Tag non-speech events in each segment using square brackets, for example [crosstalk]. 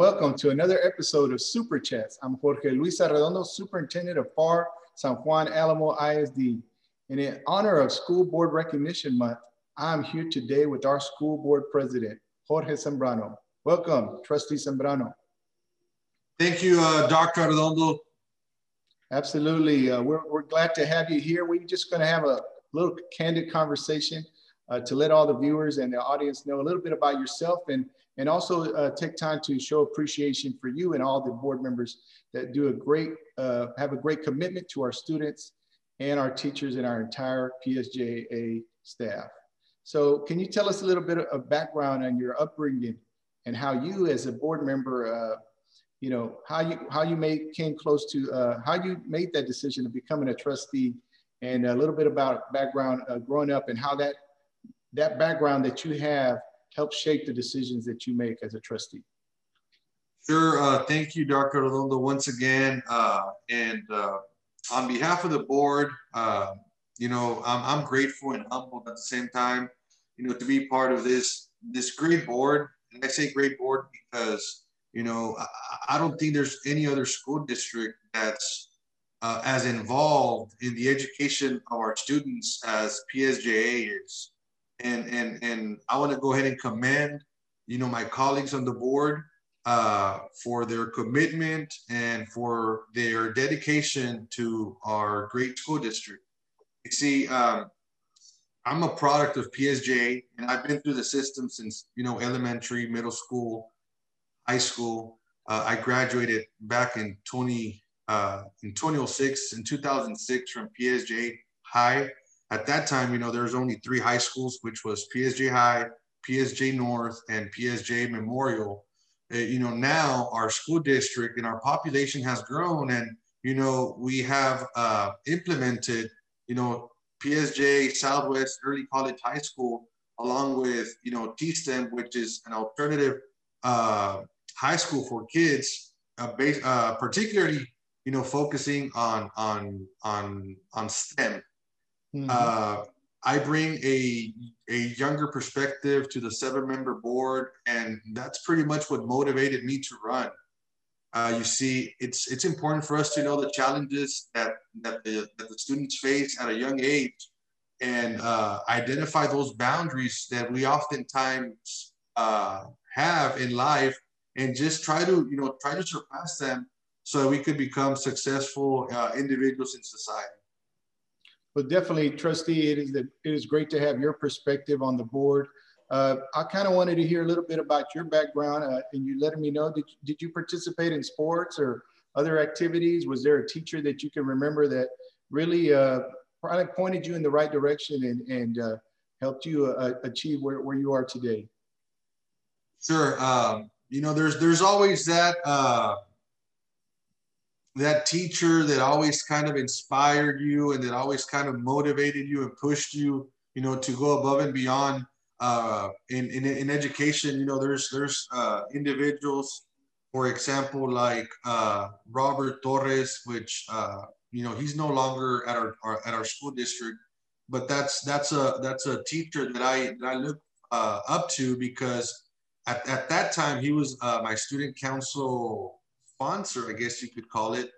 welcome to another episode of Super Chats. I'm Jorge Luis Arredondo, Superintendent of Pharr San Juan Alamo ISD. And in honor of School Board Recognition Month, I'm here today with our school board president, Jorge Zambrano. Welcome, Trustee Zambrano. Thank you, uh, Dr. Arredondo. Absolutely. Uh, we're, we're glad to have you here. We're just going to have a little candid conversation uh, to let all the viewers and the audience know a little bit about yourself and and also uh, take time to show appreciation for you and all the board members that do a great, uh, have a great commitment to our students and our teachers and our entire PSJA staff. So can you tell us a little bit of background on your upbringing and how you as a board member, uh, you know, how you, how you made, came close to, uh, how you made that decision of becoming a trustee and a little bit about background uh, growing up and how that, that background that you have help shape the decisions that you make as a trustee? Sure. Uh, thank you, Dr. Arredondo, once again. Uh, and uh, on behalf of the board, uh, you know, I'm, I'm grateful and humbled at the same time, you know, to be part of this this great board. And I say great board because, you know, I, I don't think there's any other school district that's uh, as involved in the education of our students as PSJA is and and and I want to go ahead and commend you know my colleagues on the board uh, for their commitment and for their dedication to our great school district. You see, um, I'm a product of PSJ, and I've been through the system since you know elementary, middle school, high school. Uh, I graduated back in 20 uh, in 2006 in 2006 from PSJ High at that time, you know, there was only three high schools, which was PSJ High, PSJ North, and PSJ Memorial. Uh, you know, now our school district and our population has grown, and you know, we have uh, implemented, you know, PSJ Southwest Early College High School, along with you know T-STEM, which is an alternative uh, high school for kids, uh, based, uh, particularly you know focusing on on on on STEM Mm-hmm. Uh, I bring a a younger perspective to the seven member board, and that's pretty much what motivated me to run. Uh, you see, it's it's important for us to know the challenges that that the, that the students face at a young age, and uh, identify those boundaries that we oftentimes uh, have in life, and just try to you know try to surpass them so we could become successful uh, individuals in society. But definitely, trustee, it is, it is great to have your perspective on the board. Uh, I kind of wanted to hear a little bit about your background uh, and you letting me know, did, did you participate in sports or other activities? Was there a teacher that you can remember that really uh, probably pointed you in the right direction and, and uh, helped you uh, achieve where, where you are today? Sure. Um, you know, there's, there's always that, uh, that teacher that always kind of inspired you and that always kind of motivated you and pushed you, you know, to go above and beyond uh, in, in, in education, you know, there's, there's uh, individuals, for example, like uh, Robert Torres, which, uh, you know, he's no longer at our, our, at our school district, but that's, that's a, that's a teacher that I, that I look uh, up to because at, at that time he was uh, my student council sponsor, I guess you could call it.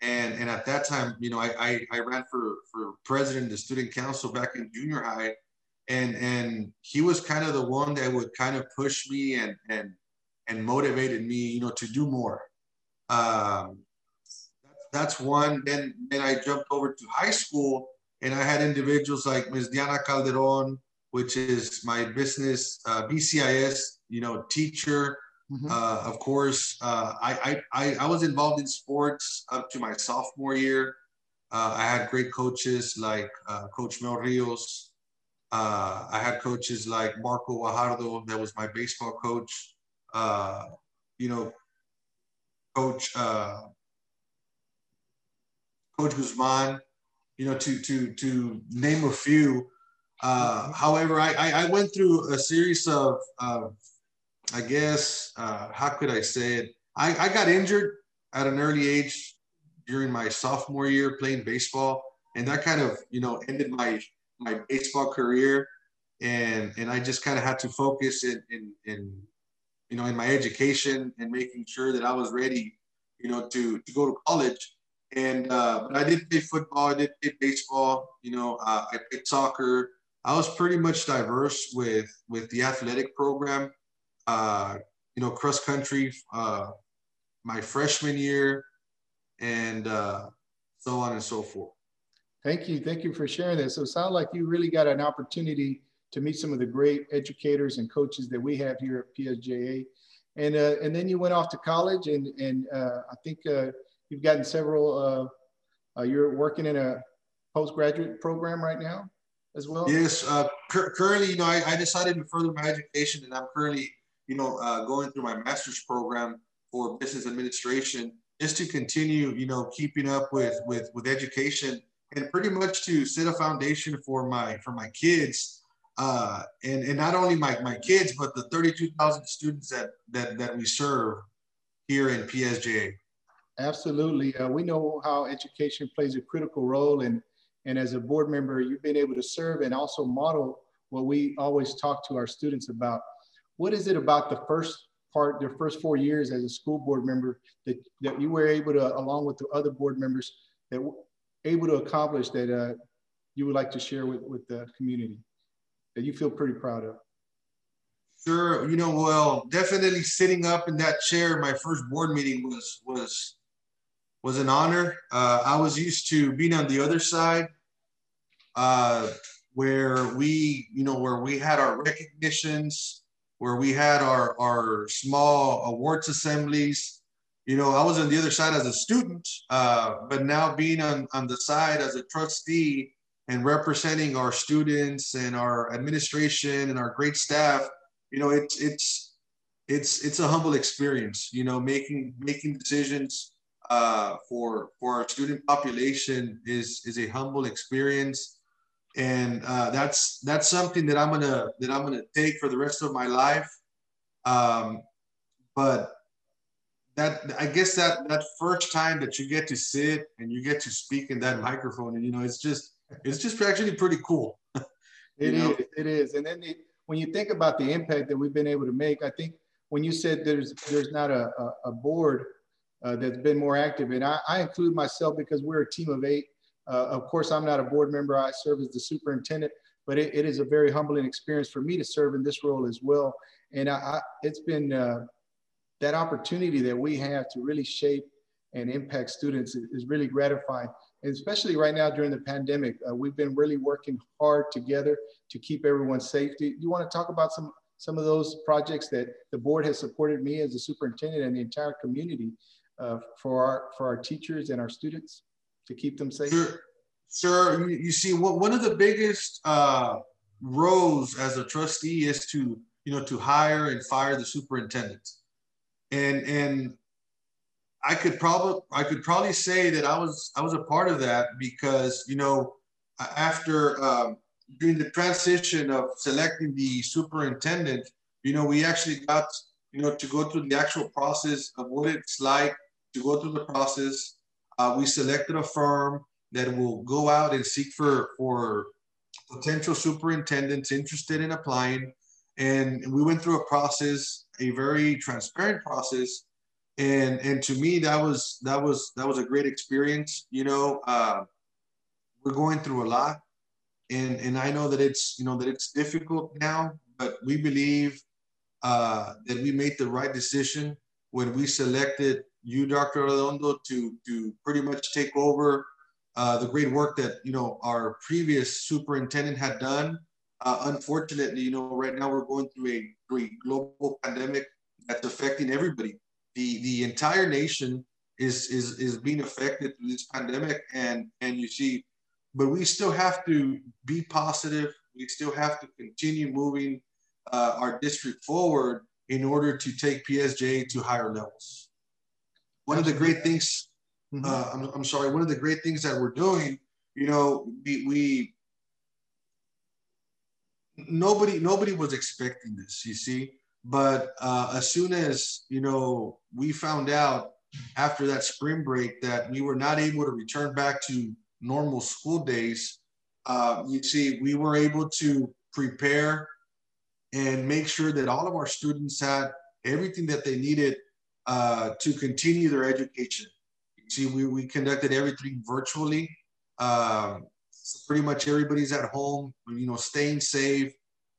And, and at that time, you know, I, I, I ran for, for president of the student council back in junior high. And, and he was kind of the one that would kind of push me and, and, and motivated me, you know, to do more. Um, that's one. Then, then I jumped over to high school and I had individuals like Ms. Diana Calderon, which is my business uh, BCIS, you know, teacher, Mm-hmm. Uh, of course, uh, I, I, I was involved in sports up to my sophomore year. Uh, I had great coaches like uh, Coach Mel Rios. Uh, I had coaches like Marco Guajardo, that was my baseball coach. Uh, you know, Coach Coach Guzman. You know, to to to name a few. Mm-hmm. however, I, I went through a series of, of I guess, uh, how could I say it? I, I got injured at an early age during my sophomore year playing baseball. And that kind of, you know, ended my, my baseball career. And, and I just kind of had to focus in, in, in, you know, in my education and making sure that I was ready, you know, to, to go to college. And uh, but I did play football, I did play baseball, you know, uh, I played soccer. I was pretty much diverse with with the athletic program. Uh, you know, cross country, uh, my freshman year, and uh, so on and so forth. Thank you. Thank you for sharing that. So it sounds like you really got an opportunity to meet some of the great educators and coaches that we have here at PSJA. And, uh, and then you went off to college and, and uh, I think uh, you've gotten several, uh, uh, you're working in a postgraduate program right now as well? Yes, uh, currently, you know, I, I, decided to further my education and I'm currently, you know, going through my master's program for business administration just to continue, you know, keeping up with, with, with education and pretty much to set a foundation for my, for my kids uh, and, and not only my, my kids, but the 32,000 students that, that, that we serve here in PSJA. Absolutely. Uh, we know how education plays a critical role. And, and as a board member, you've been able to serve and also model what we always talk to our students about. What is it about the first part, the first four years as a school board member that, that you were able to, along with the other board members, that were able to accomplish that uh, you would like to share with, with the community? that you feel pretty proud of? Sure. You know, well, definitely sitting up in that chair, my first board meeting was was was an honor. Uh, I was used to being on the other side, uh, where we, you know, where we had our recognitions, where we had our our small awards assemblies. You know, I was on the other side as a student, uh, but now being on on the side as a trustee, and representing our students and our administration and our great staff, you know, it's it's it's it's a humble experience. You know, making making decisions uh, for for our student population is is a humble experience, and uh, that's that's something that I'm gonna that I'm gonna take for the rest of my life. Um, but that I guess that that first time that you get to sit and you get to speak in that microphone, and you know, it's just it's just actually pretty cool. [laughs] It know? is. It is. And then the, when you think about the impact that we've been able to make, I think when you said there's there's not a, a, a board uh, that's been more active, and I, I, include myself because we're a team of eight. Uh, of course, I'm not a board member. I serve as the superintendent, but it, it is a very humbling experience for me to serve in this role as well. And I, I, it's been uh, that opportunity that we have to really shape and impact students is really gratifying And especially right now during the pandemic. Uh, we've been really working hard together to keep everyone safe. Do you want to talk about some some of those projects that the board has supported me as a superintendent and the entire community uh, for our for our teachers and our students to keep them safe? Sure, sure. You see, one of the biggest uh, roles as a trustee is to you know to hire and fire the superintendent, and and I could probably I could probably say that I was I was a part of that because you know after um, during the transition of selecting the superintendent, you know we actually got you know to go through the actual process of what it's like to go through the process. Uh, we selected a firm that will go out and seek for for potential superintendents interested in applying, and we went through a process, a very transparent process. And and to me that was that was that was a great experience. You know uh, we're going through a lot. And and i know that it's you know that it's difficult now but we believe uh, that we made the right decision when we selected you dr Arredondo to to pretty much take over uh, the great work that you know our previous superintendent had done. Uh, unfortunately you know right now we're going through a great global pandemic that's affecting everybody. The the entire nation is is is being affected through this pandemic and and you see but we still have to be positive. We still have to continue moving uh, our district forward in order to take psj to higher levels one of the great things mm-hmm. uh, I'm, I'm sorry one of the great things that we're doing you know we, we nobody nobody was expecting this you see but uh, as soon as you know we found out after that spring break that we were not able to return back to normal school days, uh, you see, we were able to prepare and make sure that all of our students had everything that they needed uh, to continue their education. See, we, we conducted everything virtually. Um, so pretty much everybody's at home, you know, staying safe,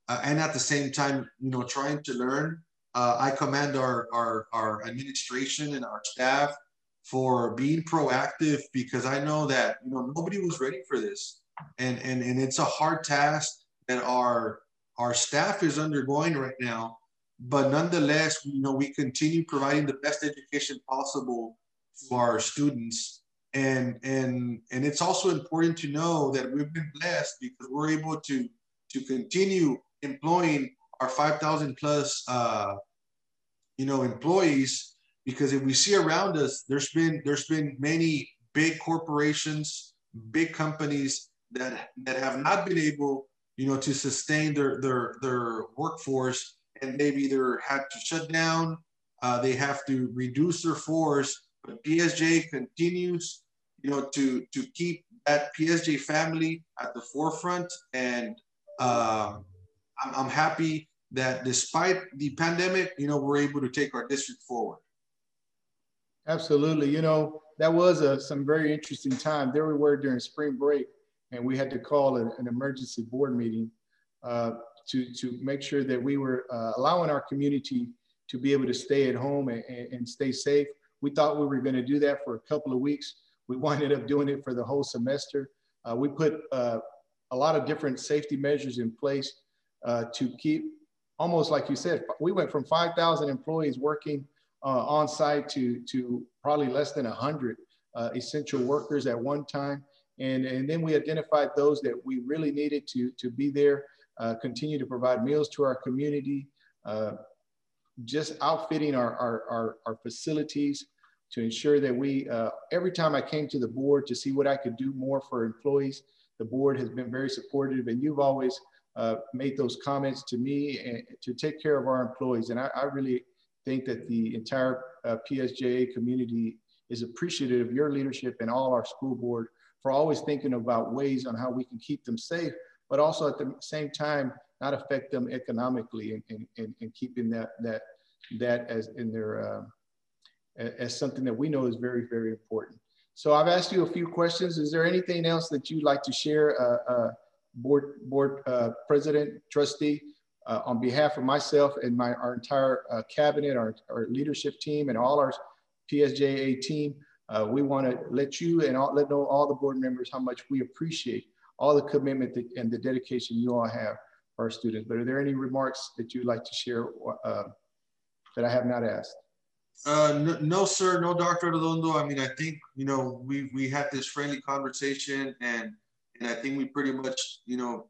uh, and at the same time, you know, trying to learn. Uh, I commend our, our, our administration and our staff for being proactive because I know that, you know, nobody was ready for this. And, and, and it's a hard task that our, our staff is undergoing right now. But nonetheless, you know, we continue providing the best education possible to our students. And, and, and it's also important to know that we've been blessed because we're able to, to continue employing our 5,000 plus, uh, you know, employees, because if we see around us, there's been there's been many big corporations, big companies that that have not been able, you know, to sustain their their their workforce, and they've either had to shut down, uh, they have to reduce their force, but PSJ continues, you know, to to keep that PSJ family at the forefront and. Uh, I'm, I'm happy that despite the pandemic, you know, we're able to take our district forward. Absolutely. You know, that was a, some very interesting time. There we were during spring break, and we had to call an, an emergency board meeting uh, to, to make sure that we were uh, allowing our community to be able to stay at home and, and stay safe. We thought we were going to do that for a couple of weeks. We winded up doing it for the whole semester. Uh, we put uh, a lot of different safety measures in place uh, to keep almost like you said, we went from 5,000 employees working uh, on site to, to probably less than 100 uh, essential workers at one time. And, and then we identified those that we really needed to, to be there, continue to provide meals to our community, uh, just outfitting our, our, our, our, facilities to ensure that we, uh, every time I came to the board to see what I could do more for employees, the board has been very supportive and you've always uh, made those comments to me and to take care of our employees. And I, I really think that the entire uh, PSJA community is appreciative of your leadership and all our school board for always thinking about ways on how we can keep them safe, but also at the same time, not affect them economically and, keeping that, that, that as in their, uh, as something that we know is very, very important. So I've asked you a few questions. Is there anything else that you'd like to share uh, uh, board, board uh, president, trustee, uh, on behalf of myself and my, our entire uh, cabinet, our, our leadership team and all our PSJA team, we want to let you and all, let know all the board members how much we appreciate all the commitment and the dedication you all have for our students. But are there any remarks that you'd like to share uh, that I have not asked? Uh, no, no, sir, no, Dr. Arredondo. I mean, I think, you know, we, we had this friendly conversation and and I think we pretty much, you know,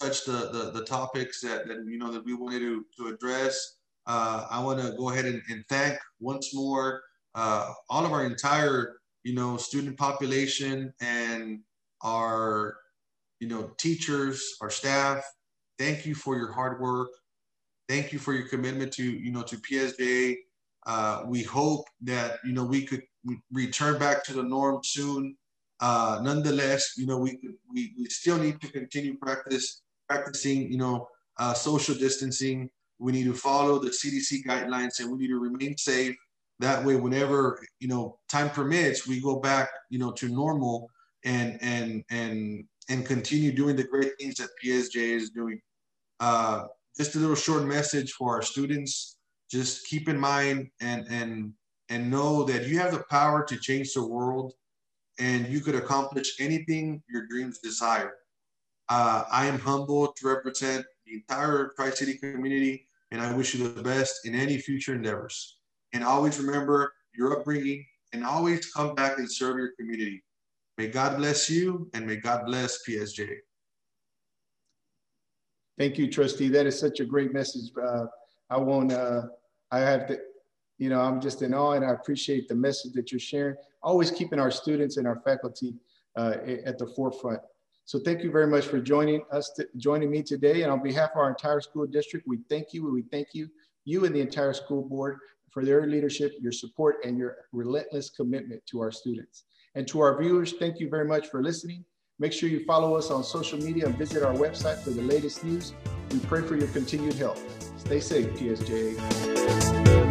touched the, the, the topics that, that, you know, that we wanted to, to address. Uh, I want to go ahead and, and thank once more uh, all of our entire, you know, student population and our, you know, teachers, our staff. Thank you for your hard work. Thank you for your commitment to, you know, to PSJ. Uh, we hope that, you know, we could return back to the norm soon uh, nonetheless, you know, we, we, we still need to continue practice, practicing, you know, uh, social distancing. We need to follow the CDC guidelines and we need to remain safe. That way, whenever, you know, time permits, we go back, you know, to normal and, and, and, and continue doing the great things that PSJ is doing. Uh, just a little short message for our students. Just keep in mind and, and, and know that you have the power to change the world and you could accomplish anything your dreams desire. Uh, I am humbled to represent the entire Tri City community, and I wish you the best in any future endeavors. And always remember your upbringing and always come back and serve your community. May God bless you and may God bless PSJ. Thank you, Trustee. That is such a great message. Uh, I won't, uh, I have to you know, I'm just in awe and I appreciate the message that you're sharing, always keeping our students and our faculty uh, at the forefront. So thank you very much for joining us, joining me today. And on behalf of our entire school district, we thank you. We thank you, you and the entire school board for their leadership, your support, and your relentless commitment to our students. And to our viewers, thank you very much for listening. Make sure you follow us on social media and visit our website for the latest news. We pray for your continued health. Stay safe, PSJA.